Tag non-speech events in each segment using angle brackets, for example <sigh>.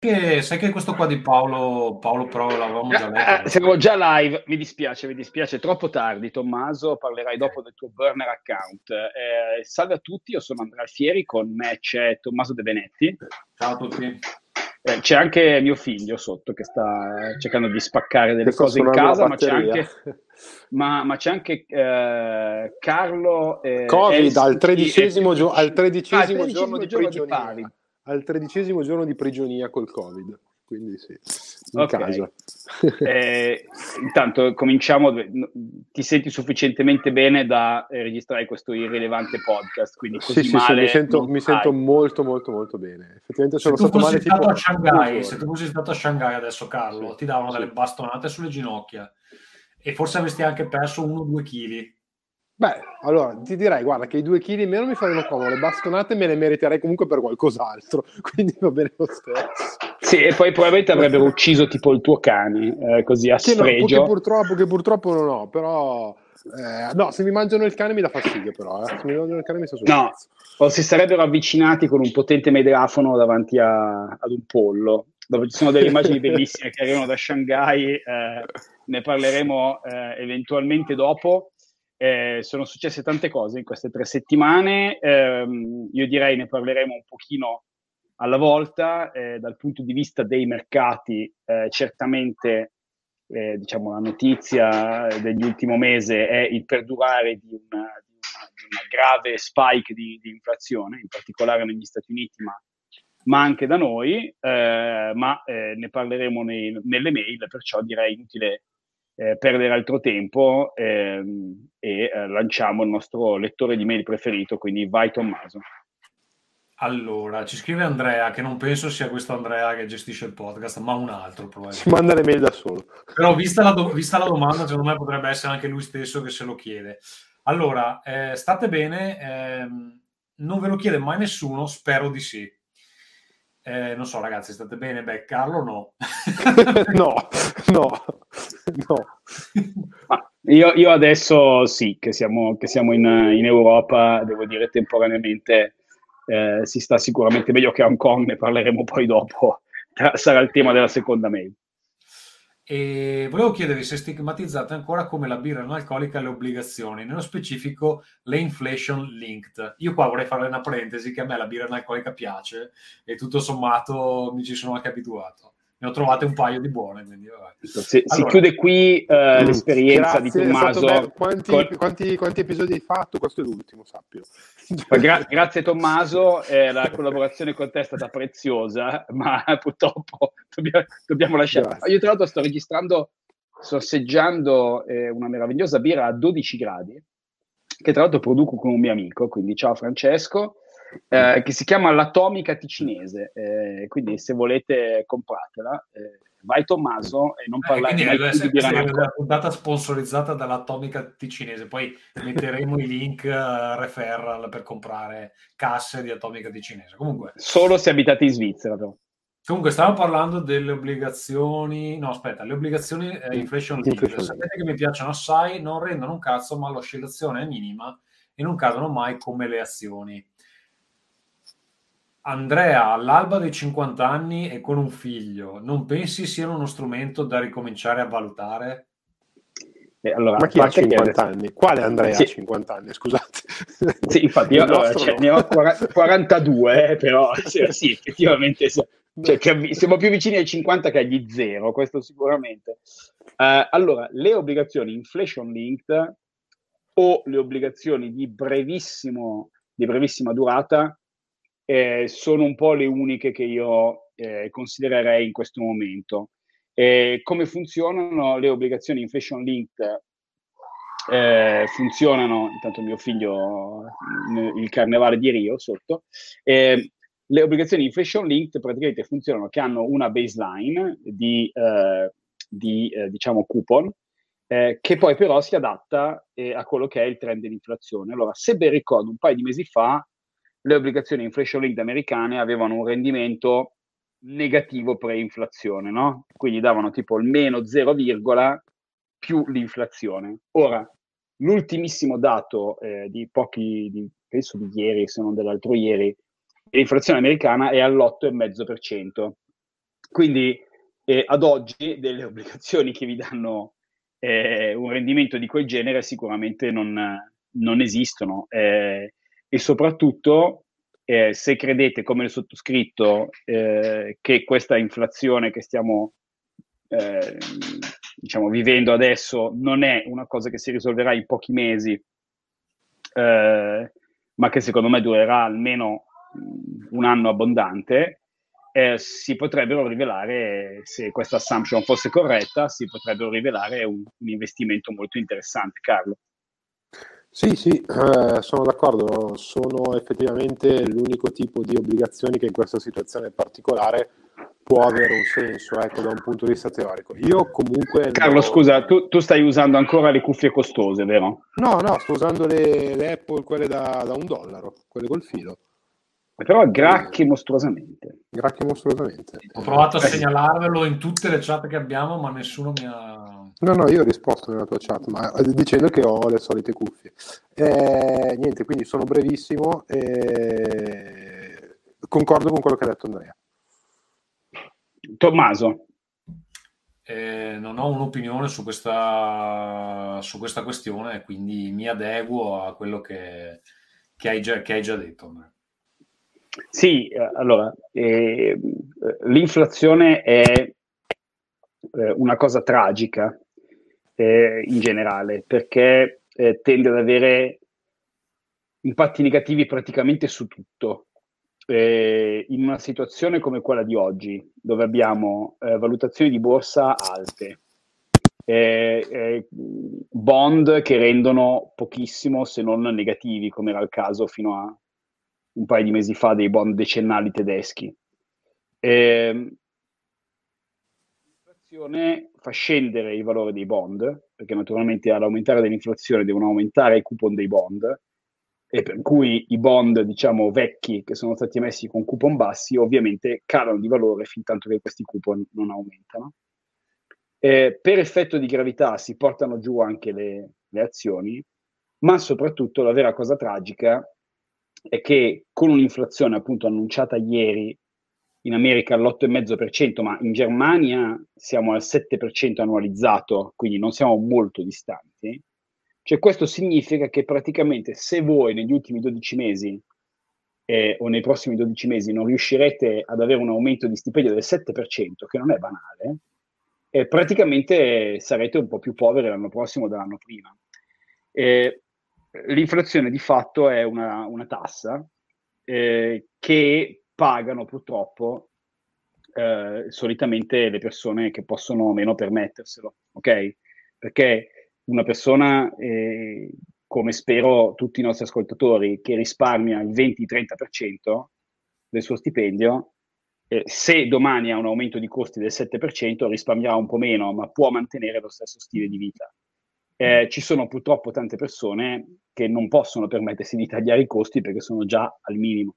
Che, sai che questo qua di Paolo, Paolo Pro l'avevamo già letto? Eh, <laughs> siamo già live, mi dispiace, mi dispiace, troppo tardi Tommaso, parlerai dopo del tuo burner account. Eh, salve a tutti, io sono Andrea Fieri, con me c'è Tommaso De Benetti. Ciao a tutti. Eh, c'è anche mio figlio sotto che sta cercando di spaccare delle cose in casa, ma c'è anche, ma, ma c'è anche eh, Carlo. Eh, Covid al tredicesimo, gio- al tredicesimo, ah, giorno, giorno di prigionia. Di al tredicesimo giorno di prigionia col Covid. Quindi sì, in okay. casa. eh, intanto cominciamo, ti senti sufficientemente bene da eh, registrare questo irrilevante podcast, quindi così sì, sì, sì, mi sento, mi sento molto molto molto bene. Effettivamente sono se stato male stato tipo... a Shanghai, se tu fossi stato a Shanghai adesso Carlo, sì, ti davano delle bastonate sulle ginocchia e forse avresti anche perso uno o due chili Beh, allora ti direi, guarda, che i due chili in meno mi faranno comodo, le bastonate me le meriterei comunque per qualcos'altro, <laughs> quindi va bene lo stesso. Sì, e poi probabilmente avrebbero ucciso tipo il tuo cane, eh, così a sfregio. Che, no, che, purtroppo, che purtroppo non ho, però... Eh, no, se mi mangiano il cane mi dà fastidio, però. Eh. Se mi mangiano il cane mi sta sul No, o si sarebbero avvicinati con un potente megafono davanti a, ad un pollo, dove ci sono delle immagini bellissime che arrivano da Shanghai, eh, ne parleremo eh, eventualmente dopo. Eh, sono successe tante cose in queste tre settimane, eh, io direi ne parleremo un pochino alla volta, eh, dal punto di vista dei mercati eh, certamente eh, diciamo, la notizia dell'ultimo mese è il perdurare di una grave spike di, di, inflazione, in particolare negli Stati Uniti, ma, ma anche da noi, eh, ma ne parleremo nei, nelle mail, perciò direi inutile eh, perdere altro tempo ehm, e eh, lanciamo il nostro lettore di mail preferito, quindi vai Tommaso. Allora, ci scrive Andrea, che non penso sia questo Andrea che gestisce il podcast, ma un altro probabilmente. Si manda le mail da solo. Però vista la, do- vista la domanda, secondo me potrebbe essere anche lui stesso che se lo chiede. Allora, eh, state bene, ehm, non ve lo chiede mai nessuno, spero di sì. Eh, non so, ragazzi, state bene? Beh, Carlo no. <laughs> no, no, no. Io, io, adesso sì, che siamo, che siamo in, in, Europa, devo dire temporaneamente, eh, si sta sicuramente meglio che a Hong Kong, ne parleremo poi dopo, sarà il tema della seconda mail. E volevo chiedervi se stigmatizzate ancora come la birra non alcolica le obbligazioni, nello specifico le inflation linked. Io qua vorrei fare una parentesi che a me la birra non alcolica piace e tutto sommato mi ci sono anche abituato ne ho trovate un paio di buone. Quindi, si, allora, si, chiude qui uh, l'esperienza grazie, di Tommaso. Quanti, con... quanti, quanti, episodi hai fatto? Questo è l'ultimo, sappio. Gra- grazie Tommaso, eh, la collaborazione con te è stata preziosa, ma <laughs> purtroppo dobbiamo, dobbiamo lasciare. Io tra l'altro sto registrando, sorseggiando eh, una meravigliosa birra a 12 gradi, che tra l'altro produco con un mio amico, quindi ciao Francesco eh, che si chiama L'Atomica Ticinese, eh, quindi se volete compratela. Eh, vai Tommaso e non eh, parlare eh, mai più di una puntata sponsorizzata dall'Atomica Ticinese, poi metteremo i link uh, referral per comprare casse di Atomica Ticinese. Comunque, solo se abitate in Svizzera però. Comunque, stavamo parlando delle obbligazioni. No, aspetta, le obbligazioni eh, inflation link. Sapete che mi piacciono assai, non rendono un cazzo, ma l'oscillazione è minima e non cadono mai come le azioni. Andrea, all'alba dei 50 anni e con un figlio, non pensi siano uno strumento da ricominciare a valutare? Eh, allora, Ma chi ha 50 anni? Quale Andrea sì. ha 50 anni? Scusate. <laughs> Sì, infatti io allora, cioè, ne ho 42, eh, però <laughs> sì, sì effettivamente cioè, siamo più vicini ai 50 che agli zero, questo sicuramente. Uh, allora, le obbligazioni inflation linked o le obbligazioni di, brevissimo, di brevissima durata eh, sono un po' le uniche che io eh, considererei in questo momento. Eh, come funzionano le obbligazioni inflation linked? Eh, funzionano, intanto mio figlio il carnevale di Rio sotto, le obbligazioni inflation linked praticamente funzionano che hanno una baseline di, eh, di eh, diciamo coupon eh, che poi però si adatta eh, a quello che è il trend dell'inflazione. Allora, se ben ricordo, un paio di mesi fa le obbligazioni inflation linked americane avevano un rendimento negativo pre-inflazione, no? Quindi davano tipo il meno 0, più l'inflazione. Ora, l'ultimissimo dato eh, di pochi, di, penso di ieri, se non dell'altro ieri, l'inflazione americana è all'8,5%. Quindi eh, ad oggi delle obbligazioni che vi danno eh, un rendimento di quel genere sicuramente non, non esistono. Eh, e soprattutto, eh, se credete, come il sottoscritto, eh, che questa inflazione che stiamo eh, diciamo, vivendo adesso non è una cosa che si risolverà in pochi mesi, eh, ma che secondo me durerà almeno un anno abbondante, eh, si potrebbero rivelare, se questa assumption fosse corretta, si potrebbero rivelare un, un investimento molto interessante, Carlo. Sì, sì, eh, sono d'accordo, sono effettivamente l'unico tipo di obbligazioni che in questa situazione particolare può avere un senso, ecco, da un punto di vista teorico. Io comunque... Carlo, no... scusa, tu, tu, stai usando ancora le cuffie costose, vero? No, no, sto usando le, le Apple, quelle da, da un dollaro, quelle col filo. Però gracchi mostruosamente. Gracchi mostruosamente. Ho provato a segnalarvelo in tutte le chat che abbiamo, ma nessuno mi ha... No, no, io ho risposto nella tua chat, ma eh, dicendo che ho le solite cuffie. Eh, niente, quindi sono brevissimo e concordo con quello che ha detto Andrea. Tommaso. Eh, non ho un'opinione su questa, su questa questione, quindi mi adeguo a quello che, che, hai, già, che hai già detto. Andrea. Sì, allora, eh, l'inflazione è eh, una cosa tragica eh, in generale perché eh, tende ad avere impatti negativi praticamente su tutto. Eh, in una situazione come quella di oggi, dove abbiamo valutazioni di borsa alte, bond che rendono pochissimo se non negativi, come era il caso fino a un paio di mesi fa dei bond decennali tedeschi. Eh, l'inflazione fa scendere il valore dei bond, perché naturalmente all'aumentare dell'inflazione devono aumentare i coupon dei bond, e per cui i bond, diciamo, vecchi che sono stati emessi con coupon bassi, ovviamente calano di valore fin tanto che questi coupon non aumentano. Eh, per effetto di gravità si portano giù anche le, le azioni, ma soprattutto la vera cosa tragica è che con un'inflazione appunto annunciata ieri in America all'8,5%, ma in Germania siamo al 7% annualizzato, quindi non siamo molto distanti. Cioè questo significa che praticamente se voi negli ultimi 12 mesi eh, o nei prossimi 12 mesi non riuscirete ad avere un aumento di stipendio del 7%, che non è banale, eh, praticamente sarete un po' più poveri l'anno prossimo dell'anno prima. Eh, l'inflazione di fatto è una, una tassa eh, che pagano purtroppo eh, solitamente le persone che possono meno permetterselo, ok? Perché una persona, eh, come spero tutti i nostri ascoltatori, che risparmia il 20-30% del suo stipendio, eh, se domani ha un aumento di costi del 7%, risparmierà un po' meno, ma può mantenere lo stesso stile di vita eh, ci sono purtroppo tante persone che non possono permettersi di tagliare i costi perché sono già al minimo.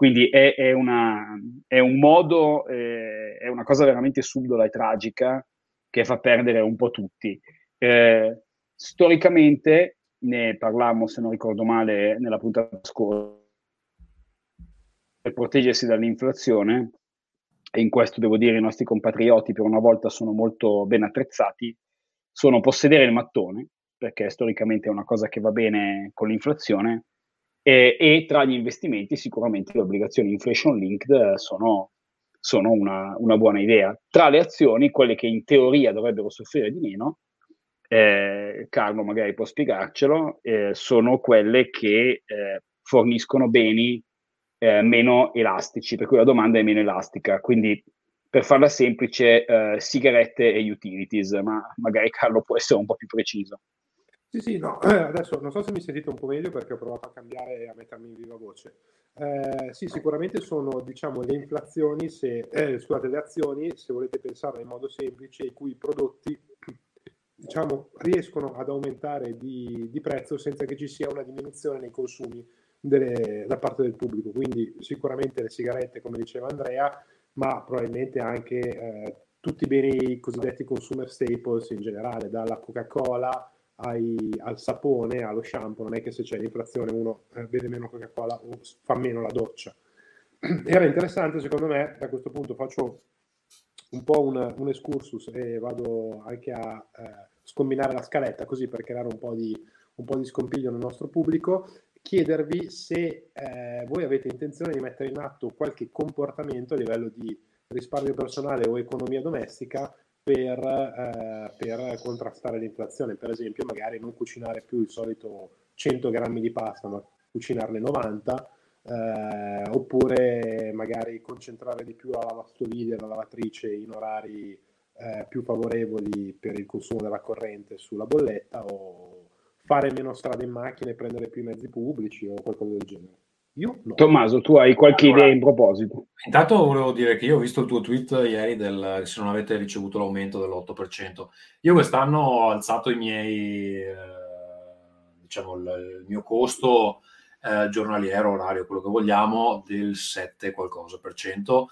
Quindi è, è, una, è un modo, eh, è una cosa veramente subdola e tragica che fa perdere un po' tutti. Eh, storicamente, ne parlammo, se non ricordo male, nella puntata scorsa, per proteggersi dall'inflazione, e in questo devo dire i nostri compatrioti per una volta sono molto ben attrezzati, sono possedere il mattone, perché storicamente è una cosa che va bene con l'inflazione, e, e tra gli investimenti sicuramente le obbligazioni inflation linked sono, sono una, una, buona idea. Tra le azioni, quelle che in teoria dovrebbero soffrire di meno, eh, Carlo magari può spiegarcelo, eh, sono quelle che eh, forniscono beni eh, meno elastici, per cui la domanda è meno elastica. Quindi per farla semplice, eh, sigarette e utilities, ma magari Carlo può essere un po' più preciso. Sì, sì, no, eh, adesso non so se mi sentite un po' meglio perché ho provato a cambiare e a mettermi in viva voce. Eh, sì, sicuramente sono diciamo, le inflazioni, se, eh, scusate, le azioni, se volete pensare in modo semplice, i cui prodotti diciamo, riescono ad aumentare di, di, prezzo senza che ci sia una diminuzione nei consumi delle, da parte del pubblico. Quindi sicuramente le sigarette, come diceva Andrea, ma probabilmente anche eh, tutti i beni cosiddetti consumer staples in generale, dalla Coca-Cola ai, al sapone, allo shampoo. Non è che se c'è l'inflazione uno eh, beve meno Coca-Cola o fa meno la doccia. <clears throat> Era interessante, secondo me, da questo punto faccio un po' un, un excursus e vado anche a eh, scombinare la scaletta così per creare un po' di, un po di scompiglio nel nostro pubblico, chiedervi se eh, voi avete intenzione di mettere in atto qualche comportamento a livello di risparmio personale o economia domestica per, eh, per, contrastare l'inflazione. Per esempio, magari non cucinare più il solito 100 grammi di pasta, ma cucinarne 90, eh, oppure magari concentrare di più la lavastoviglie e la lavatrice in orari eh, più favorevoli per il consumo della corrente sulla bolletta o fare meno strade in macchina e prendere più mezzi pubblici o qualcosa del genere. Io no. Tommaso, tu hai qualche allora, idea in proposito? Intanto volevo dire che io ho visto il tuo tweet ieri del se non avete ricevuto l'aumento dell'8%. Io quest'anno ho alzato i miei, eh, diciamo, il, il, mio costo eh, giornaliero, orario, quello che vogliamo, del 7 qualcosa per cento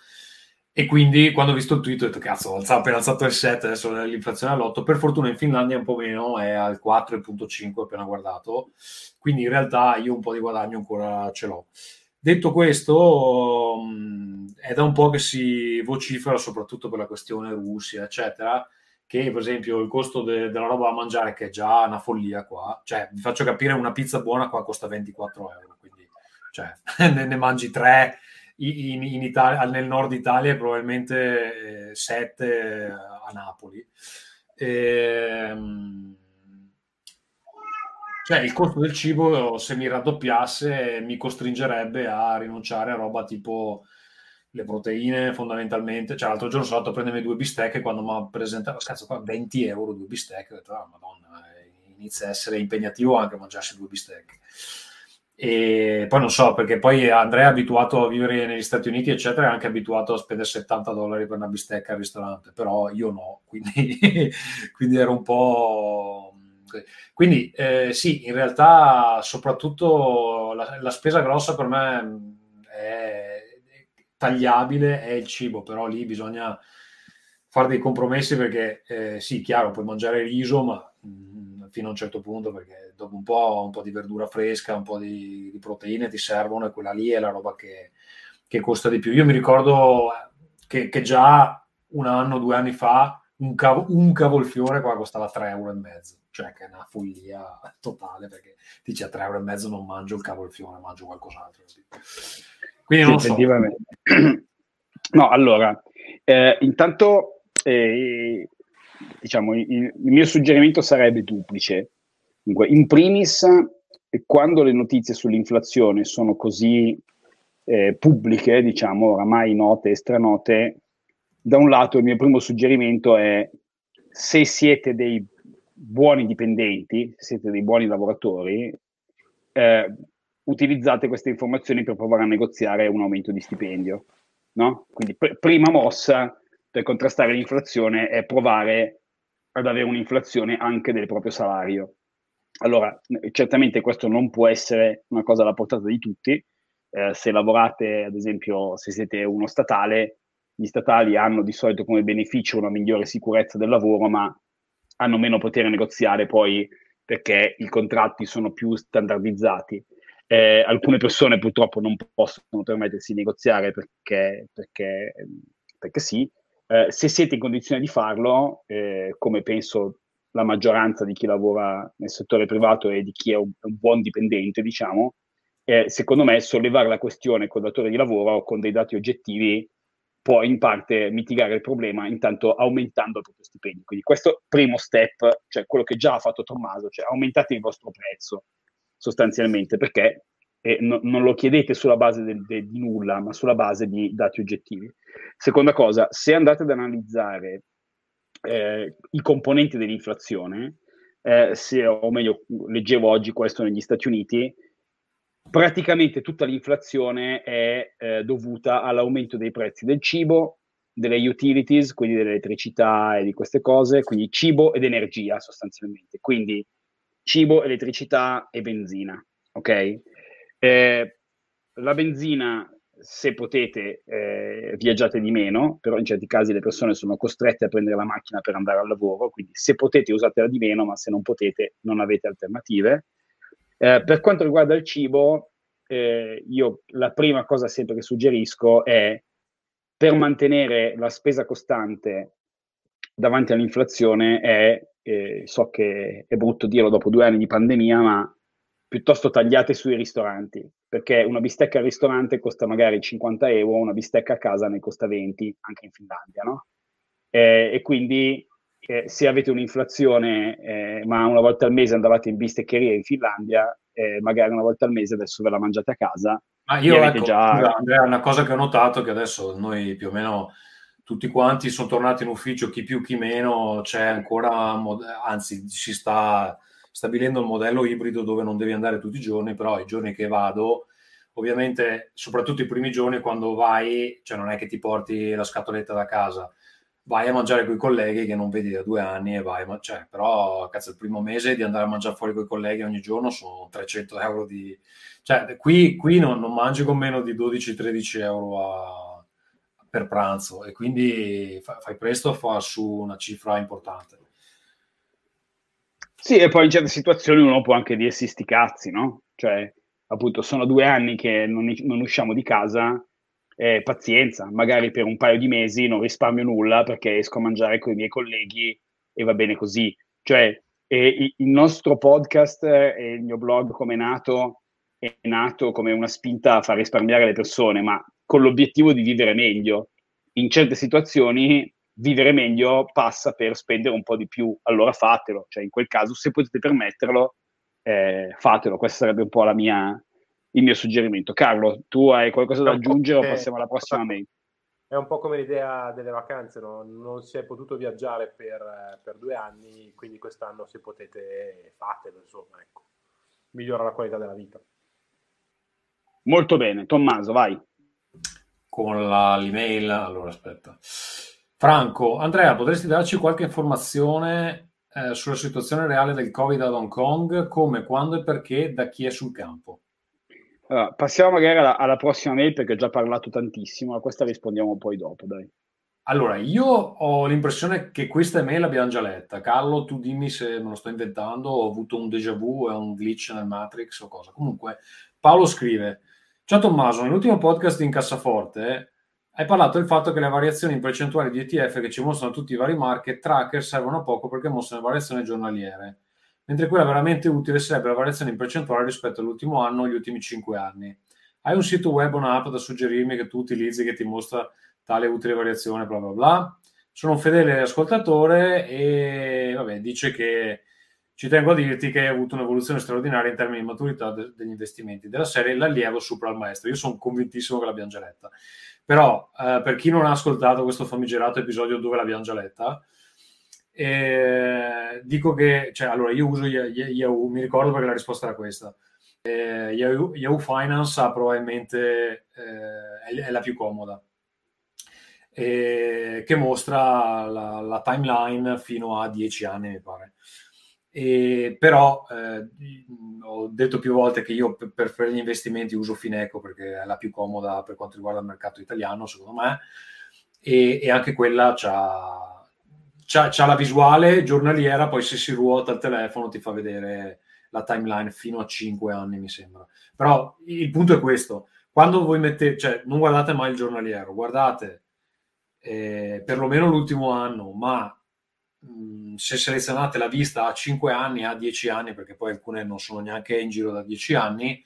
e quindi quando ho visto il tweet ho detto cazzo, ho appena alzato il 7, adesso l'inflazione è all'8. Per fortuna in Finlandia è un po' meno, è al 4,5 appena guardato. Quindi in realtà io un po' di guadagno ancora ce l'ho. Detto questo, è da un po' che si vocifera, soprattutto per la questione Russia, eccetera, che per esempio il costo de- della roba da mangiare, che è già una follia qua, cioè vi faccio capire, una pizza buona qua costa 24 euro, quindi cioè, <laughs> ne, ne mangi tre in, in Italia, nel nord Italia probabilmente 7 eh, a Napoli. E, ehm, cioè il costo del cibo se mi raddoppiasse mi costringerebbe a rinunciare a roba tipo le proteine fondamentalmente cioè l'altro giorno sono andato a prendermi due bistecche quando mi ha presentato cazzo qua 20 euro due bistecche ho detto ah madonna inizia a essere impegnativo anche mangiarsi due bistecche e poi non so, perché poi Andrea è abituato a vivere negli Stati Uniti, eccetera, è anche abituato a spendere 70 dollari per una bistecca al ristorante, però io no, <laughs> quindi, quindi ero un po'... Quindi eh, sì, in realtà soprattutto la, la, spesa grossa per me è tagliabile, è il cibo, però lì bisogna fare dei compromessi perché eh, sì, chiaro, puoi mangiare riso, ma mm, fino a un certo punto perché dopo un po', un po' di verdura fresca, un po' di, di, proteine ti servono e quella lì è la roba che, che costa di più. Io mi ricordo che, che, già un anno, due anni fa, un, cav- un cavolfiore qua costava 3,5 euro, cioè che è una follia totale perché dici a 3,5 euro non mangio il cavolfiore, mangio qualcos'altro. Quindi non so. <clears throat> No, allora, eh, intanto eh, diciamo, il, il mio suggerimento sarebbe duplice. Dunque, in primis, quando le notizie sull'inflazione sono così eh, pubbliche, diciamo, oramai note e stranote, da un lato il mio primo suggerimento è se siete dei buoni dipendenti, siete dei buoni lavoratori, eh, utilizzate queste informazioni per provare a negoziare un aumento di stipendio. No? Quindi pr- prima mossa per contrastare l'inflazione è provare ad avere un'inflazione anche del proprio salario. Allora, certamente questo non può essere una cosa alla portata di tutti. Eh, se lavorate, ad esempio, se siete uno statale, gli statali hanno di solito come beneficio una migliore sicurezza del lavoro, ma hanno meno potere negoziale poi perché i contratti sono più standardizzati. Eh, alcune persone purtroppo non possono permettersi di negoziare perché, perché, perché sì. Eh, se siete in condizione di farlo, eh, come penso la maggioranza di chi lavora nel settore privato e di chi è un, un buon dipendente, diciamo, eh, secondo me sollevare la questione col datore di lavoro con dei dati oggettivi può in parte mitigare il problema intanto aumentando il proprio stipendio. Quindi questo primo step, cioè quello che già ha fatto Tommaso, cioè aumentate il vostro prezzo sostanzialmente, perché eh, no, non lo chiedete sulla base de, de, di nulla, ma sulla base di dati oggettivi. Seconda cosa, se andate ad analizzare eh, i componenti dell'inflazione, eh, se, o meglio, leggevo oggi questo negli Stati Uniti, praticamente tutta l'inflazione è eh, dovuta all'aumento dei prezzi del cibo, delle utilities, quindi dell'elettricità e di queste cose, quindi cibo ed energia sostanzialmente. Quindi cibo, elettricità e benzina, ok? Eh, la benzina, se potete, eh, viaggiate di meno, però in certi casi le persone sono costrette a prendere la macchina per andare al lavoro, quindi se potete usatela di meno, ma se non potete non avete alternative. Eh, per quanto riguarda il cibo, eh, io la prima cosa sempre che suggerisco è per mantenere la spesa costante davanti all'inflazione è, eh, so che è brutto dirlo dopo due anni di pandemia, ma piuttosto tagliate sui ristoranti, perché una bistecca al ristorante costa magari 50 euro, una bistecca a casa ne costa 20, anche in Finlandia, no? Eh, e quindi eh, se avete un'inflazione, eh, ma una volta al mese andavate in bisteccheria in Finlandia, eh, magari una volta al mese adesso ve la mangiate a casa. Ma io ecco, già... Andrea, una cosa che ho notato è che adesso noi più o meno tutti quanti sono tornati in ufficio, chi più chi meno, c'è ancora, anzi si sta stabilendo il modello ibrido dove non devi andare tutti i giorni, però i giorni che vado, ovviamente soprattutto i primi giorni quando vai, cioè non è che ti porti la scatoletta da casa, vai a mangiare con i colleghi che non vedi da due anni e vai, ma, cioè, però cazzo, il primo mese di andare a mangiare fuori con i colleghi ogni giorno sono 300 euro di... Cioè, qui, qui non, non mangi con meno di 12-13 euro a, per pranzo e quindi fa, fai presto a fare su una cifra importante. Sì, e poi in certe situazioni uno può anche dirsi sti cazzi, no? Cioè, appunto, sono due anni che non, non usciamo di casa eh, pazienza, magari per un paio di mesi non risparmio nulla perché esco a mangiare con i miei colleghi e va bene così. Cioè, eh, il nostro podcast e il mio blog come è nato è nato come una spinta a far risparmiare le persone, ma con l'obiettivo di vivere meglio. In certe situazioni vivere meglio passa per spendere un po' di più, allora fatelo, cioè in quel caso se potete permetterlo, eh, fatelo, questa sarebbe un po' la mia, il mio suggerimento. Carlo, tu hai qualcosa da aggiungere o passiamo alla prossima mail? È un po' come l'idea delle vacanze, no? non si è potuto viaggiare per, per, due anni, quindi quest'anno se potete fatelo, insomma, ecco. migliora la qualità della vita. Molto bene, Tommaso, vai. Con la, l'email, allora aspetta. Franco, Andrea, potresti darci qualche informazione eh, sulla situazione reale del Covid ad Hong Kong, come, quando e perché, da chi è sul campo? Allora, passiamo magari alla, alla, prossima mail perché ho già parlato tantissimo, a questa rispondiamo poi dopo, dai. Allora, io ho l'impressione che questa email l'abbiamo già letta. Carlo, tu dimmi se me lo sto inventando, ho avuto un déjà vu, è un glitch nel Matrix o cosa. Comunque, Paolo scrive, Ciao Tommaso, nell'ultimo podcast in Cassaforte hai parlato del fatto che le variazioni in percentuale di ETF che ci mostrano tutti i vari market tracker servono poco perché mostrano variazioni giornaliere mentre quella veramente utile sarebbe la variazione in percentuale rispetto all'ultimo anno o agli ultimi 5 anni. Hai un sito web o un'app da suggerirmi che tu utilizzi che ti mostra tale utile variazione, bla bla bla. Sono un fedele ascoltatore e vabbè, dice che ci tengo a dirti che hai avuto un'evoluzione straordinaria in termini di maturità de- degli investimenti della serie L'allievo sopra il maestro. Io sono convintissimo che l'abbiamo già letta. Però, eh, per chi non ha ascoltato questo famigerato episodio dove l'abbiamo già letta, eh, dico che, cioè, allora io uso Yahoo, mi ricordo perché la risposta era questa. Eh, Yahoo, Yahoo, Finance ha probabilmente eh, è, la più comoda, che mostra la, la, timeline fino a 10 anni, mi pare. E, però eh, ho detto più volte che io per, fare gli investimenti uso Fineco perché è la più comoda per quanto riguarda il mercato italiano, secondo me, e, e anche quella ha c'ha, c'ha, la visuale giornaliera, poi se si ruota il telefono ti fa vedere la timeline fino a 5 anni, mi sembra. Però il punto è questo, quando voi mettete, cioè non guardate mai il giornaliero, guardate eh, perlomeno l'ultimo anno, ma mm, se selezionate la vista a 5 anni, a 10 anni, perché poi alcune non sono neanche in giro da 10 anni,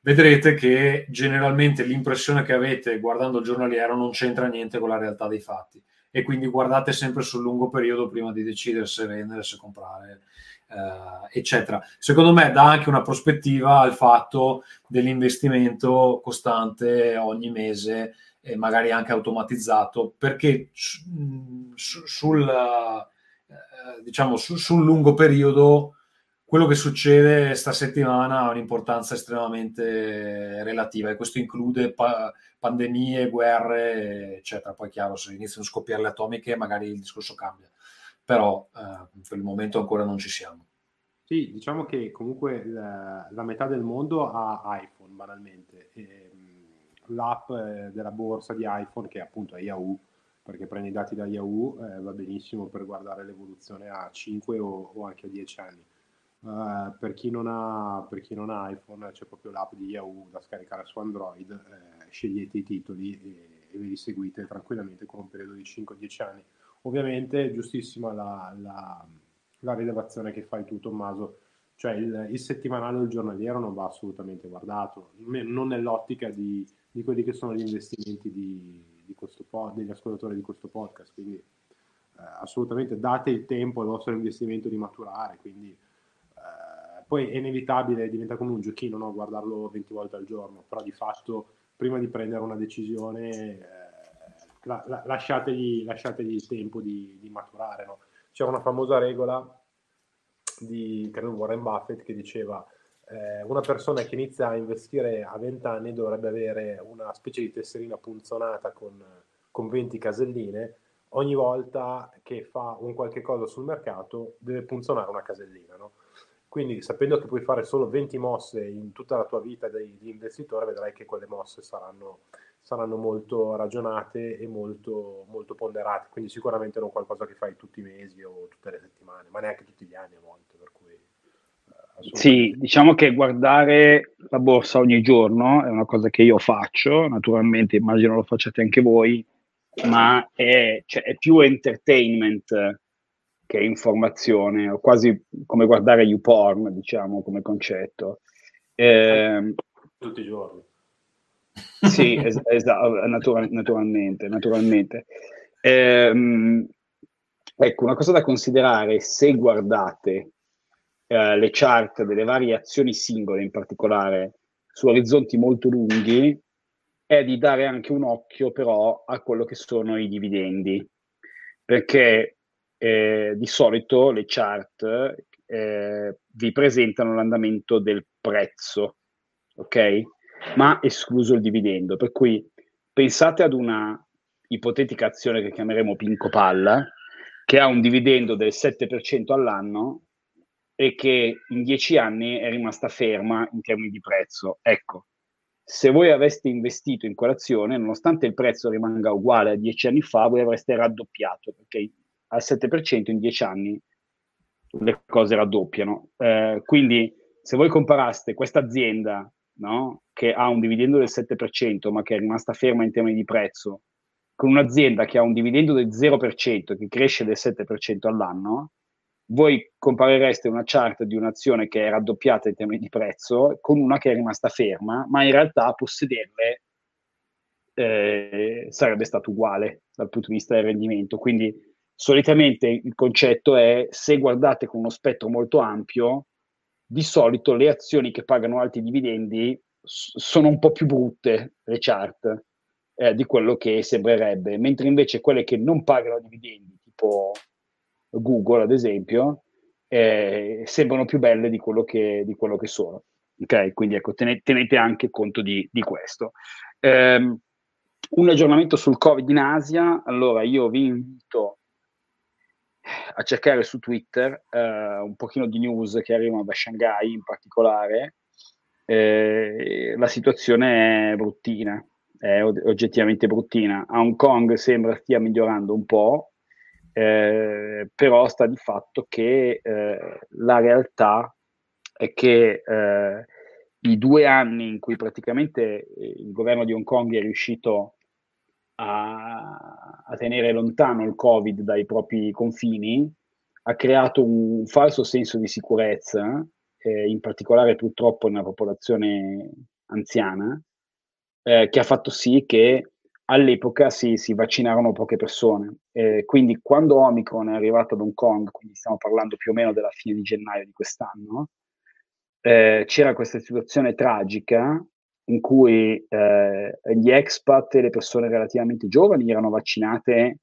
vedrete che generalmente l'impressione che avete guardando il giornaliero non c'entra niente con la realtà dei fatti e quindi guardate sempre sul lungo periodo prima di decidere se vendere, se comprare, eh, eccetera. Secondo me dà anche una prospettiva al fatto dell'investimento costante ogni mese e magari anche automatizzato, perché su, sul, eh, diciamo, su, sul lungo periodo quello che succede sta settimana ha un'importanza estremamente relativa e questo include pa- pandemie, guerre, eccetera. Poi è chiaro, se iniziano a scoppiare le atomiche magari il discorso cambia, però eh, per il momento ancora non ci siamo. Sì, diciamo che comunque la, la metà del mondo ha iPhone banalmente. E, l'app eh, della borsa di iPhone, che appunto è Yahoo, perché prende i dati da Yahoo, eh, va benissimo per guardare l'evoluzione a 5 o, o anche a 10 anni Uh, per, chi ha, per, chi non ha, iPhone c'è proprio l'app di Yahoo da scaricare su Android, eh, scegliete i titoli e, e, ve li seguite tranquillamente con un periodo di 5-10 anni. Ovviamente giustissima la, la, la, rilevazione che fai tu Tommaso, cioè il, il, settimanale o il giornaliero non va assolutamente guardato, non nell'ottica di, di quelli che sono gli investimenti di, di pod, degli ascoltatori di questo podcast, quindi eh, assolutamente date il tempo al vostro investimento di maturare, quindi poi è inevitabile, diventa come un giochino, no? guardarlo 20 volte al giorno, però di fatto prima di prendere una decisione eh, la, la, lasciategli, lasciategli, il tempo di, di maturare. No? C'è una famosa regola di credo Warren Buffett che diceva eh, una persona che inizia a investire a 20 anni dovrebbe avere una specie di tesserina punzonata con, con 20 caselline ogni volta che fa un qualche cosa sul mercato deve punzonare una casellina no? Quindi sapendo che puoi fare solo 20 mosse in tutta la tua vita di, di investitore, vedrai che quelle mosse saranno, saranno molto ragionate e molto, molto, ponderate. Quindi sicuramente non qualcosa che fai tutti i mesi o tutte le settimane, ma neanche tutti gli anni a volte. Per cui, sì, diciamo che guardare la borsa ogni giorno è una cosa che io faccio, naturalmente immagino lo facciate anche voi, ma è, cioè, è più entertainment che informazione, o quasi come guardare YouPorn, diciamo, come concetto. Eh, Tutti i giorni. Sì, es- esatto, natura- naturalmente, naturalmente. Eh, ecco, una cosa da considerare se guardate eh, le chart delle varie azioni singole, in particolare su orizzonti molto lunghi, è di dare anche un occhio però a quello che sono i dividendi, perché eh, di solito le chart eh, vi presentano l'andamento del prezzo, ok? Ma escluso il dividendo. Per cui pensate ad una ipotetica azione che chiameremo Pinco Palla, che ha un dividendo del 7% all'anno e che in 10 anni è rimasta ferma in termini di prezzo. Ecco, se voi aveste investito in quell'azione, nonostante il prezzo rimanga uguale a 10 anni fa, voi avreste raddoppiato, perché al 7% in 10 anni le cose raddoppiano. Eh, quindi se voi comparaste questa azienda no, che ha un dividendo del 7% ma che è rimasta ferma in termini di prezzo con un'azienda che ha un dividendo del 0% che cresce del 7% all'anno, voi comparereste una chart di un'azione che è raddoppiata in termini di prezzo con una che è rimasta ferma, ma in realtà possederle eh, sarebbe stato uguale dal punto di vista del rendimento. Quindi solitamente il concetto è se guardate con uno spettro molto ampio, di solito le azioni che pagano alti dividendi sono un po' più brutte, le chart, eh, di quello che sembrerebbe, mentre invece quelle che non pagano dividendi, tipo Google ad esempio, eh, sembrano più belle di quello che, di quello che sono. Ok, quindi ecco, tenete, tenete anche conto di, di questo. Um, un aggiornamento sul Covid in Asia. Allora, io vi invito a cercare su Twitter eh, un pochino di news che arrivano da Shanghai in particolare. Eh, la situazione è bruttina, è oggettivamente bruttina. A Hong Kong sembra stia migliorando un po', eh, però sta di fatto che eh, la realtà è che eh, i due anni in cui praticamente il governo di Hong Kong è riuscito a, a tenere lontano il Covid dai propri confini, ha creato un falso senso di sicurezza, eh, in particolare purtroppo nella popolazione anziana, eh, che ha fatto sì che all'epoca si, si vaccinarono poche persone. Eh, quindi quando Omicron è arrivato ad Hong Kong, quindi stiamo parlando più o meno della fine di gennaio di quest'anno, eh, c'era questa situazione tragica in cui eh, gli expat e le persone relativamente giovani erano vaccinate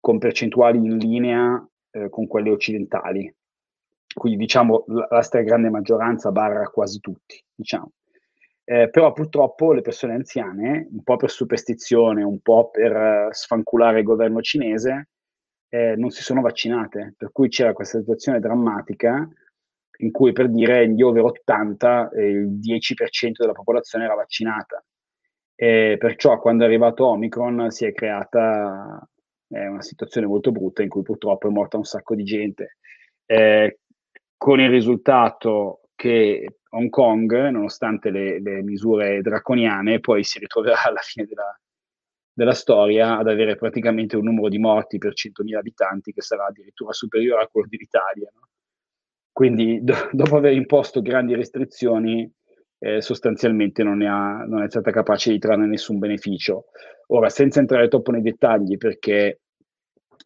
con percentuali in linea eh, con quelle occidentali. quindi diciamo la, la stragrande maggioranza barra quasi tutti, diciamo. Eh, però purtroppo le persone anziane, un po' per superstizione, un po' per uh, sfanculare il governo cinese, eh, non si sono vaccinate, per cui c'era questa situazione drammatica in cui per dire gli over 80 eh, il 10% della popolazione era vaccinata. E perciò quando è arrivato Omicron si è creata eh, una situazione molto brutta in cui purtroppo è morta un sacco di gente, eh, con il risultato che Hong Kong, nonostante le, le, misure draconiane, poi si ritroverà <laughs> alla fine della, della, storia ad avere praticamente un numero di morti per 100.000 abitanti che sarà addirittura superiore a quello dell'Italia. No? Quindi <laughs> do, dopo aver imposto grandi restrizioni, eh, sostanzialmente non, ha, non, è stata capace di trarne nessun beneficio. Ora, senza entrare troppo nei dettagli, perché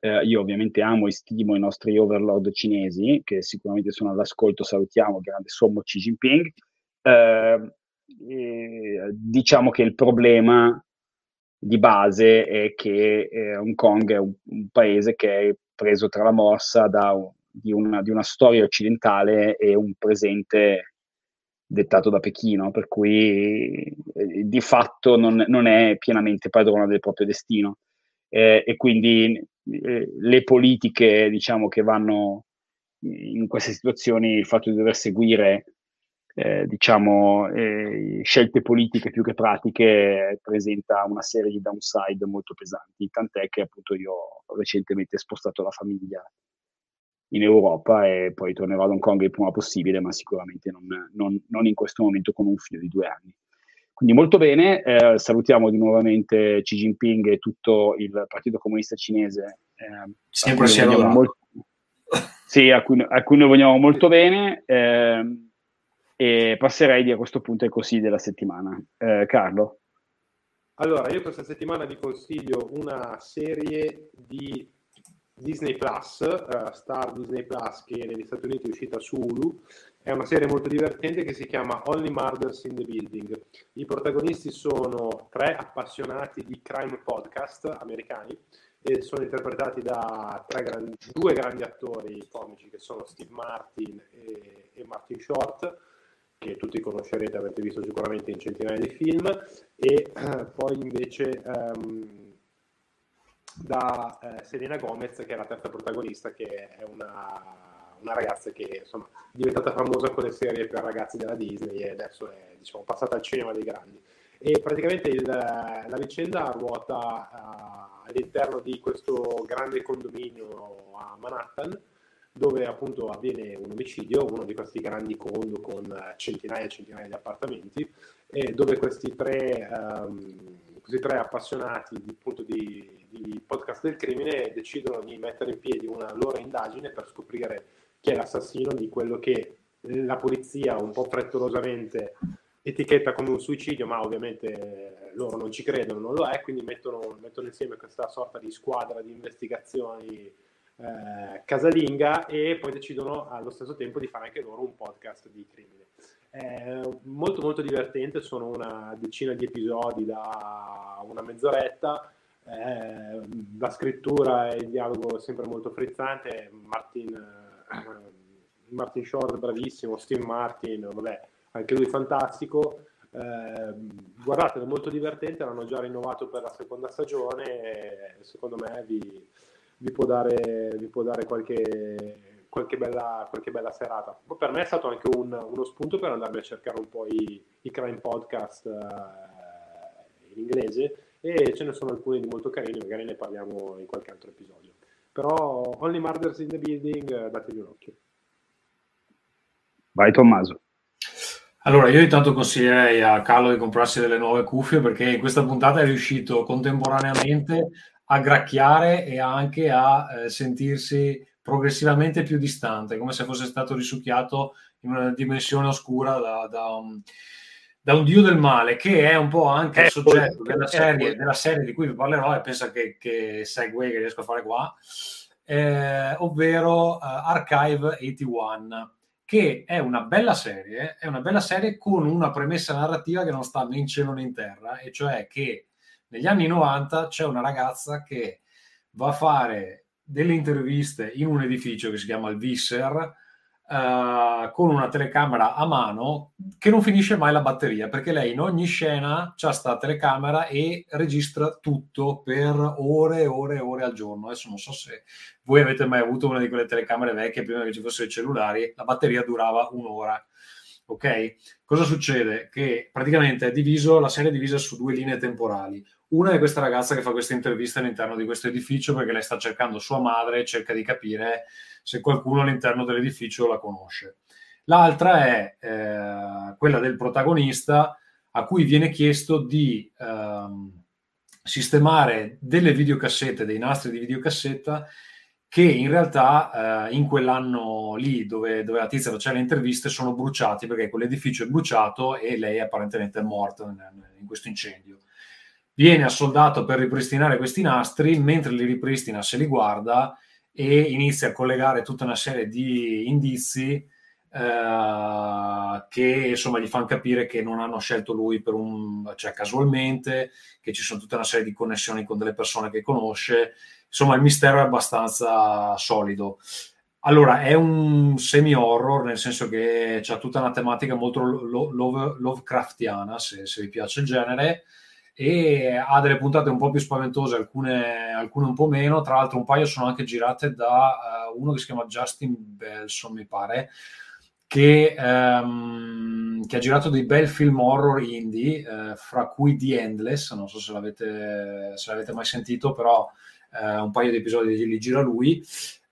eh, io ovviamente amo e stimo i nostri overlord cinesi, che sicuramente sono all'ascolto, salutiamo, grande sommo Xi Jinping. Eh, diciamo che il problema di base è che eh, Hong Kong è un, un, paese che è preso tra la morsa da di, una, di, una, storia occidentale e un presente dettato da Pechino, per cui eh, di fatto non, non, è pienamente padrona del proprio destino. Eh, e quindi eh, le politiche diciamo, che vanno in queste situazioni, il fatto di dover seguire eh, diciamo, eh, scelte politiche più che pratiche presenta una serie di downside molto pesanti, tant'è che appunto io ho recentemente spostato la famiglia in Europa e poi tornerò ad Hong Kong il prima possibile, ma sicuramente non, non, non in questo momento con un figlio di due anni. Quindi molto bene, eh, salutiamo di nuovamente Xi Jinping e tutto il Partito Comunista Cinese. Eh, Sempre sia molto, Sì, a cui, a cui, noi vogliamo molto bene. Eh, e passerei di a questo punto ai consigli della settimana. Eh, Carlo? Allora, io questa settimana vi consiglio una serie di Disney Plus, uh, Star Disney Plus, che negli Stati Uniti è uscita su Hulu, è una serie molto divertente che si chiama Only Murders in the Building. I protagonisti sono tre appassionati di crime podcast americani e sono interpretati da grandi, due grandi attori comici che sono Steve Martin e, e, Martin Short che tutti conoscerete, avete visto sicuramente in centinaia di film e eh, poi invece um, da eh, Selena Gomez che è la terza protagonista che è una una ragazza che insomma, è diventata famosa con le serie per ragazzi della Disney e adesso è diciamo, passata al cinema dei grandi. E praticamente il, la vicenda ruota uh, all'interno di questo grande condominio a Manhattan dove appunto avviene un omicidio, uno di questi grandi condo con centinaia e centinaia di appartamenti, e dove questi tre, um, questi tre appassionati appunto, di, di podcast del crimine decidono di mettere in piedi una loro indagine per scoprire chi è l'assassino di quello che la polizia un po' frettolosamente etichetta come un suicidio, ma ovviamente loro non ci credono, non lo è, quindi mettono, mettono insieme questa sorta di squadra di investigazioni eh, casalinga e poi decidono allo stesso tempo di fare anche loro un podcast di crimine. È molto molto divertente, sono una decina di episodi da una mezz'oretta, eh, la scrittura e il dialogo sempre molto frizzante, Martin Martin Short bravissimo, Steve Martin, vabbè, anche lui fantastico. Eh, guardatelo, è molto divertente, l'hanno già rinnovato per la seconda stagione secondo me vi, vi può dare, vi può dare qualche, qualche, bella, qualche, bella, serata. Per me è stato anche un, uno spunto per andarmi a cercare un po' i, i crime podcast eh, in inglese e ce ne sono alcuni di molto carini, magari ne parliamo in qualche altro episodio. Però Only Murders in the Building, eh, dategli un occhio. Vai Tommaso. Allora, io intanto consiglierei a Carlo di comprarsi delle nuove cuffie perché in questa puntata è riuscito contemporaneamente a gracchiare e anche a eh, sentirsi progressivamente più distante, come se fosse stato risucchiato in una dimensione oscura da, da, da un, dio del male, che è un po' anche il soggetto della serie, della serie, di cui vi parlerò e pensa che, che segue che riesco a fare qua, eh, ovvero uh, Archive 81 che è una bella serie, è una bella serie con una premessa narrativa che non sta né in cielo né in terra, e cioè che negli anni 90 c'è una ragazza che va a fare delle interviste in un edificio che si chiama il Visser uh, con una telecamera a mano che non finisce mai la batteria, perché lei in ogni scena ha sta telecamera e registra tutto per ore e ore e ore al giorno. Adesso non so se voi avete mai avuto una di quelle telecamere vecchie prima che ci fossero i cellulari, la batteria durava un'ora. Ok? Cosa succede? Che praticamente è diviso, la serie è divisa su due linee temporali. Una è questa ragazza che fa questa intervista all'interno di questo edificio perché lei sta cercando sua madre e cerca di capire se qualcuno all'interno dell'edificio la conosce. L'altra è eh, quella del protagonista a cui viene chiesto di ehm, sistemare delle videocassette, dei nastri di videocassetta che in realtà eh, in quell'anno lì dove, dove la tizia faceva le interviste sono bruciati perché quell'edificio è bruciato e lei apparentemente è morta in, in questo incendio viene assoldato per ripristinare questi nastri, mentre li ripristina se li guarda e inizia a collegare tutta una serie di indizi eh, che insomma gli fanno capire che non hanno scelto lui per un, cioè casualmente, che ci sono tutta una serie di connessioni con delle persone che conosce. Insomma, il mistero è abbastanza solido. Allora, è un semi-horror, nel senso che c'è tutta una tematica molto lo- lo- Lovecraftiana, se, se vi piace il genere, e ha delle puntate un po' più spaventose, alcune, alcune un po' meno. Tra l'altro, un paio sono anche girate da uh, uno che si chiama Justin Belson, mi pare, che, um, che ha girato dei bel film horror indie, uh, fra cui The Endless. Non so se l'avete, se l'avete mai sentito, però uh, un paio di episodi li gira lui.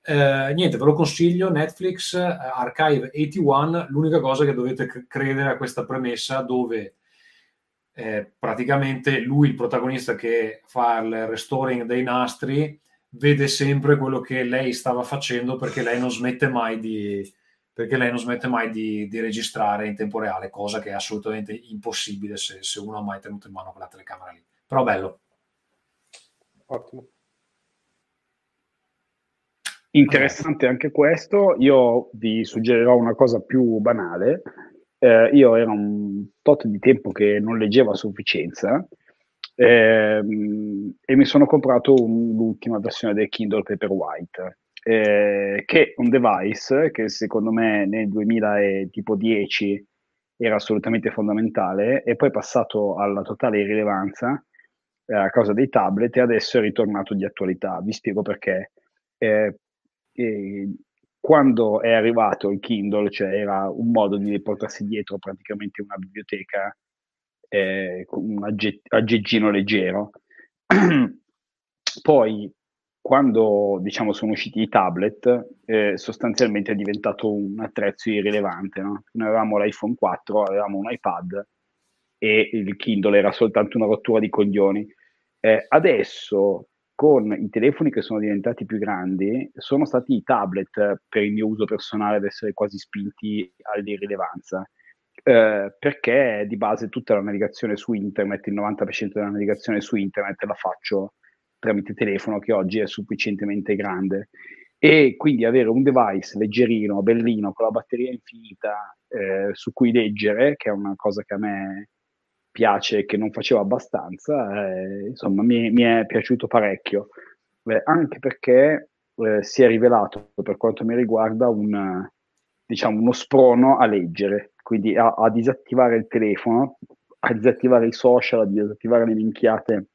Uh, niente, ve lo consiglio, Netflix, Archive 81, l'unica cosa che dovete credere a questa premessa dove eh, praticamente lui, il protagonista che fa il restoring dei nastri, vede sempre quello che lei stava facendo perché lei non smette mai di, perché lei non smette mai di, di registrare in tempo reale, cosa che è assolutamente impossibile se, se uno ha mai tenuto in mano quella telecamera lì. Però bello. Ottimo. Interessante anche questo. Io vi suggerirò una cosa più banale, eh, io era un tot di tempo che non leggevo a sufficienza ehm, e mi sono comprato un, l'ultima versione del Kindle Paperwhite, eh, che è un device che secondo me nel 2010 era assolutamente fondamentale e poi è passato alla totale irrilevanza eh, a causa dei tablet e adesso è ritornato di attualità. Vi spiego perché. Eh, quando è arrivato il Kindle, cioè era un modo di portarsi dietro praticamente una biblioteca eh, con un agge- aggeggino leggero. <clears throat> Poi, quando diciamo, sono usciti i tablet, eh, sostanzialmente è diventato un attrezzo irrilevante. No? Noi avevamo l'iPhone 4, avevamo un iPad e il Kindle era soltanto una rottura di coglioni. Eh, adesso con i telefoni che sono diventati più grandi, sono stati i tablet per il mio uso personale ad essere quasi spinti all'irrilevanza. Eh, perché di base tutta la navigazione su internet, il 90% della navigazione su internet la faccio tramite telefono che oggi è sufficientemente grande e quindi avere un device leggerino, bellino, con la batteria infinita eh, su cui leggere, che è una cosa che a me piace che non facevo abbastanza, eh, insomma mi, mi, è piaciuto parecchio, eh, anche perché eh, si è rivelato per quanto mi riguarda un, diciamo, uno sprono a leggere, quindi a, a, disattivare il telefono, a disattivare i social, a disattivare le minchiate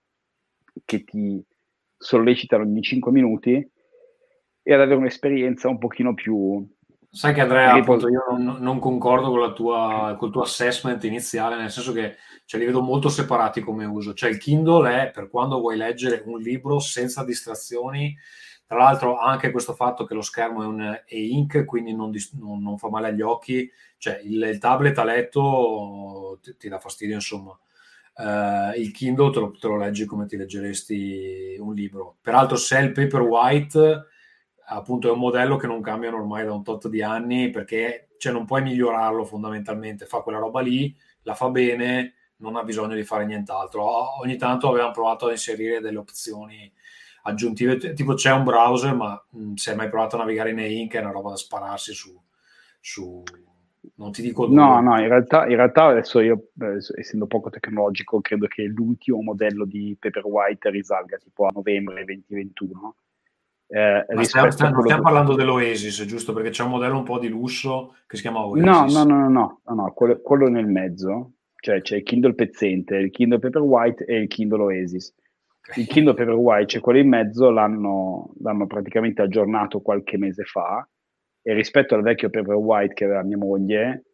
che ti sollecitano ogni 5 minuti e ad avere un'esperienza un pochino più, Sai che Andrea, appunto, io non, non concordo con, tua, col tuo assessment iniziale, nel senso che cioè, li vedo molto separati come uso. Cioè il Kindle è per quando vuoi leggere un libro senza distrazioni, tra l'altro anche questo fatto che lo schermo è un e-ink, quindi non, non, non, fa male agli occhi, cioè il, il tablet a letto ti, ti dà fastidio, insomma. Uh, il Kindle te lo, te lo leggi come ti leggeresti un libro. Peraltro se è il Paperwhite appunto è un modello che non cambiano ormai da un tot di anni perché cioè, non puoi migliorarlo fondamentalmente, fa quella roba lì, la fa bene, non ha bisogno di fare nient'altro. Ogni tanto avevamo provato ad inserire delle opzioni aggiuntive, tipo c'è un browser, ma mh, se hai mai provato a navigare in e-ink è una roba da spararsi su, su non ti dico dove. No, no, in realtà, in realtà adesso io, eh, essendo poco tecnologico, credo che l'ultimo modello di Paperwhite risalga tipo a novembre 2021 Eh, stiamo, stiamo, stiamo parlando che... dell'Oasis, giusto? Perché c'è un modello un po' di lusso che si chiama Oasis. No, no, no, no, no, no quello, quello, nel mezzo, cioè c'è il Kindle pezzente, il Kindle Paperwhite e il Kindle Oasis. Okay. Il Kindle Paperwhite, c'è quello in mezzo, l'hanno, l'hanno praticamente aggiornato qualche mese fa e rispetto al vecchio Paperwhite che aveva mia moglie,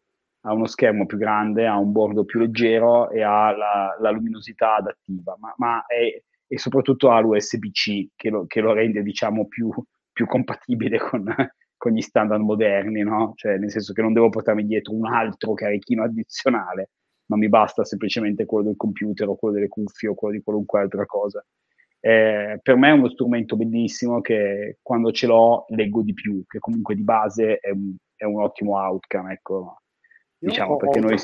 ha uno schermo più grande, ha un bordo più leggero e ha la, la luminosità adattiva, ma, ma è, e soprattutto ha l'USB-C che lo, che lo rende diciamo più, più compatibile con, con, gli standard moderni, no? Cioè nel senso che non devo portarmi dietro un altro carichino addizionale, ma mi basta semplicemente quello del computer o quello delle cuffie o quello di qualunque altra cosa. Eh, per me è uno strumento bellissimo che quando ce l'ho leggo di più, che comunque di base è un, è un ottimo outcome, ecco diciamo, perché noi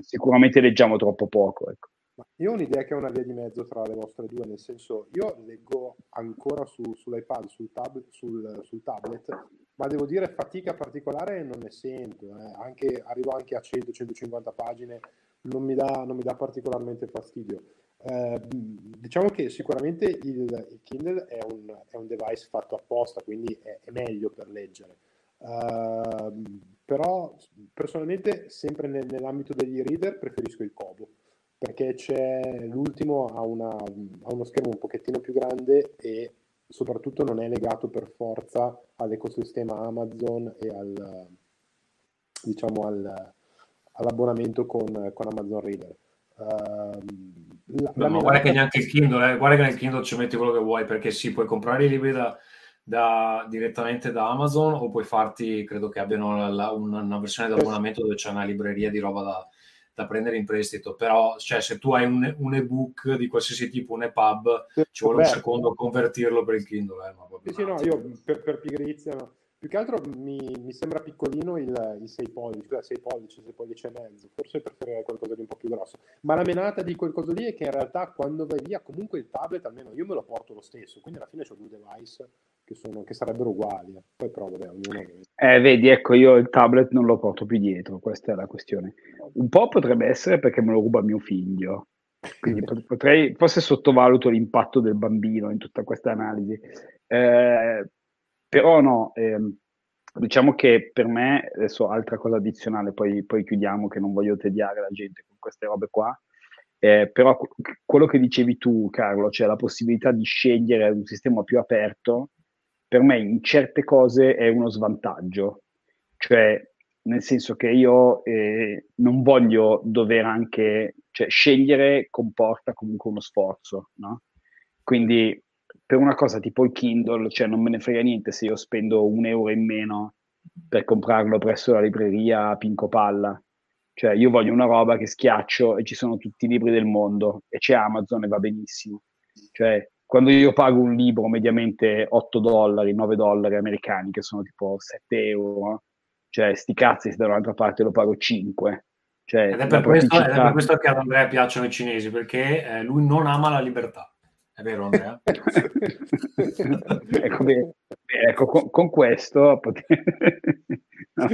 sicuramente leggiamo troppo poco. Ecco. Io ho un'idea che è una via di mezzo tra le vostre due, nel senso io leggo ancora su, sull'iPad, sul, tab, sul, sul, tablet, ma devo dire fatica particolare non ne sento, eh. anche, arrivo anche a 100-150 pagine, non mi, dà, non mi dà particolarmente fastidio. Eh, diciamo che sicuramente il, il Kindle è un, è un, device fatto apposta, quindi è, è meglio per leggere. Uh, però personalmente sempre nel, nell'ambito degli reader preferisco il Kobo perché c'è l'ultimo ha, una, ha, uno schermo un pochettino più grande e soprattutto non è legato per forza all'ecosistema Amazon e al, diciamo al, all'abbonamento con, con, Amazon Reader. Uh, la, no, la guarda che neanche il Kindle, eh, guarda che nel Kindle ci metti quello che vuoi perché sì, puoi comprare i libri da da, direttamente da Amazon o puoi farti, credo che abbiano la, la, una, una, versione di abbonamento dove c'è una libreria di roba da, da prendere in prestito, però cioè, se tu hai un, un, ebook di qualsiasi tipo, un EPUB, ci vuole un secondo a convertirlo per il Kindle. Eh, ma sì, sì, no, io per, per pigrizia no. Più che altro mi, mi sembra piccolino il, il 6 pollici, cioè 6 pollici, 6 pollici e mezzo, forse preferirei qualcosa di un po' più grosso. Ma la menata di quel coso lì è che in realtà quando vai via comunque il tablet, almeno io me lo porto lo stesso, quindi alla fine ho due device che, sono, che sarebbero uguali. Poi però vabbè, ognuno... Eh, vedi, ecco, io il tablet non lo porto più dietro, questa è la questione. Un po' potrebbe essere perché me lo ruba mio figlio, quindi potrei, forse sottovaluto l'impatto del bambino in tutta questa analisi. Eh, però no, ehm, diciamo che per me, adesso altra cosa addizionale, poi, poi, chiudiamo che non voglio tediare la gente con queste robe qua, eh, però quello che dicevi tu Carlo, cioè la possibilità di scegliere un sistema più aperto, per me in certe cose è uno svantaggio, cioè nel senso che io eh, non voglio dover anche, cioè scegliere comporta comunque uno sforzo, no? Quindi per una cosa tipo il Kindle, cioè non me ne frega niente se io spendo un euro in meno per comprarlo presso la libreria Pinco Palla. Cioè io voglio una roba che schiaccio e ci sono tutti i libri del mondo e c'è Amazon e va benissimo. Cioè quando io pago un libro mediamente 8 dollari, 9 dollari americani, che sono tipo 7 euro, cioè sti cazzi se da un'altra parte lo pago 5. Cioè, ed, è per questo, ed è per questo che ad Andrea piacciono i cinesi, perché eh, lui non ama la libertà. È vero, Andrea? <laughs> ecco, ecco con, con, questo, <laughs> no,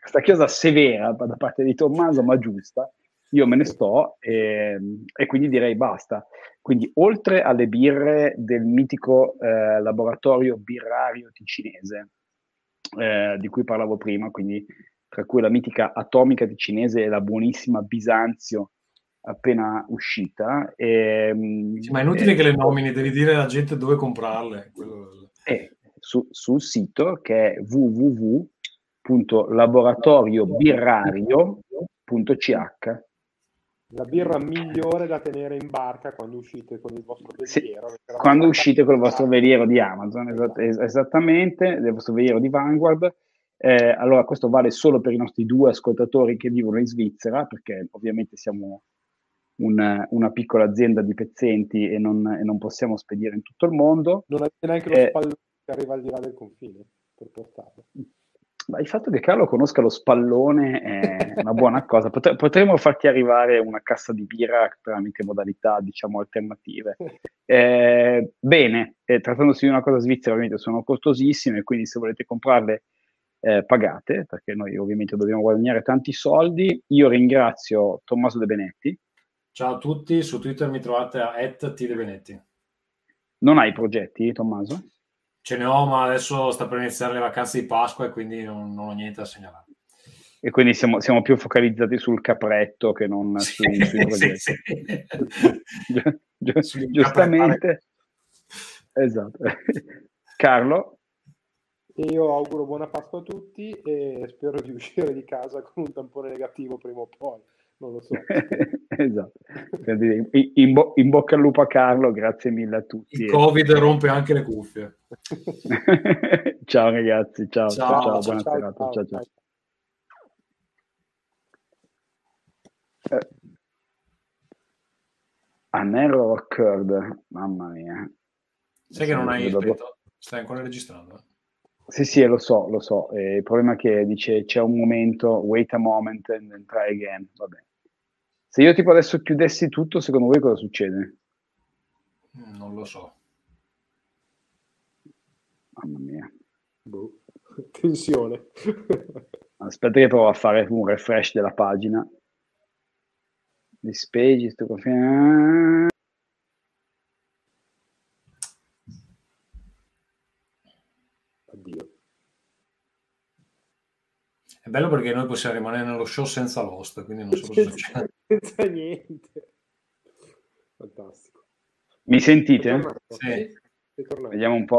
questa chiosa severa da parte di Tommaso, ma giusta, io me ne sto e, e, quindi direi basta. Quindi, oltre alle birre del mitico eh, laboratorio birrario ticinese, eh, di cui parlavo prima, quindi tra cui la mitica atomica ticinese e la buonissima Bisanzio appena uscita. E, ehm, sì, ma è inutile e, che le nomini, devi dire alla gente dove comprarle. Quello... Eh, su, sul sito che è www.laboratoriobirrario.ch la birra migliore da tenere in barca quando uscite con il vostro veliero. Sì, quando uscite con il vostro veliero di Amazon, esatt- esattamente, il vostro veliero di Vanguard. Eh, allora, questo vale solo per i nostri due ascoltatori che vivono in Svizzera, perché ovviamente siamo una, una piccola azienda di pezzenti e non, e non, possiamo spedire in tutto il mondo. Non avete neanche lo eh, spallone che arriva al di là del confine per portarlo. Ma il fatto che Carlo conosca lo spallone è una buona <laughs> cosa. Potre, potremmo farti arrivare una cassa di birra tramite modalità, diciamo, alternative. Eh, bene, eh, trattandosi di una cosa svizzera, ovviamente sono costosissime, quindi se volete comprarle eh, pagate, perché noi ovviamente dobbiamo guadagnare tanti soldi. Io ringrazio Tommaso De Benetti. Ciao a tutti, su Twitter mi trovate a @tdebenetti. Non hai progetti, Tommaso? Ce ne ho, ma adesso sta per iniziare le vacanze di Pasqua e quindi non, non ho niente da segnalare. E quindi siamo, siamo, più focalizzati sul capretto che non Sì, su, sui sì, progetti. sì. Gi- gi- giustamente. Esatto. Carlo? Io auguro buona Pasqua a tutti e spero di <laughs> uscire di casa con un tampone negativo prima o poi. Non lo so. <laughs> esatto. In, bo- in bocca al lupo a Carlo, grazie mille a tutti. Il Covid rompe anche le cuffie. <laughs> ciao ragazzi, ciao, Ciao, ciao, ciao, ciao, buona ciao, serata. ciao, ciao. Eh. An error occurred, mamma mia. Sai che non hai spento? Stai ancora registrando? Sì, sì, lo so, lo so. Eh, il problema è che dice c'è un momento, wait a moment and then try again. Vabbè. Se io tipo adesso chiudessi tutto, secondo voi cosa succede? Non lo so. Mamma mia. Boh. <laughs> Tensione. <laughs> Aspetta che provo a fare un refresh della pagina. This page is to confirm. Addio. È bello perché noi possiamo rimanere nello show senza l'host, quindi non so cosa succede. <laughs> Senza niente. Fantastico. Mi sentite? Sì. Vediamo un po'.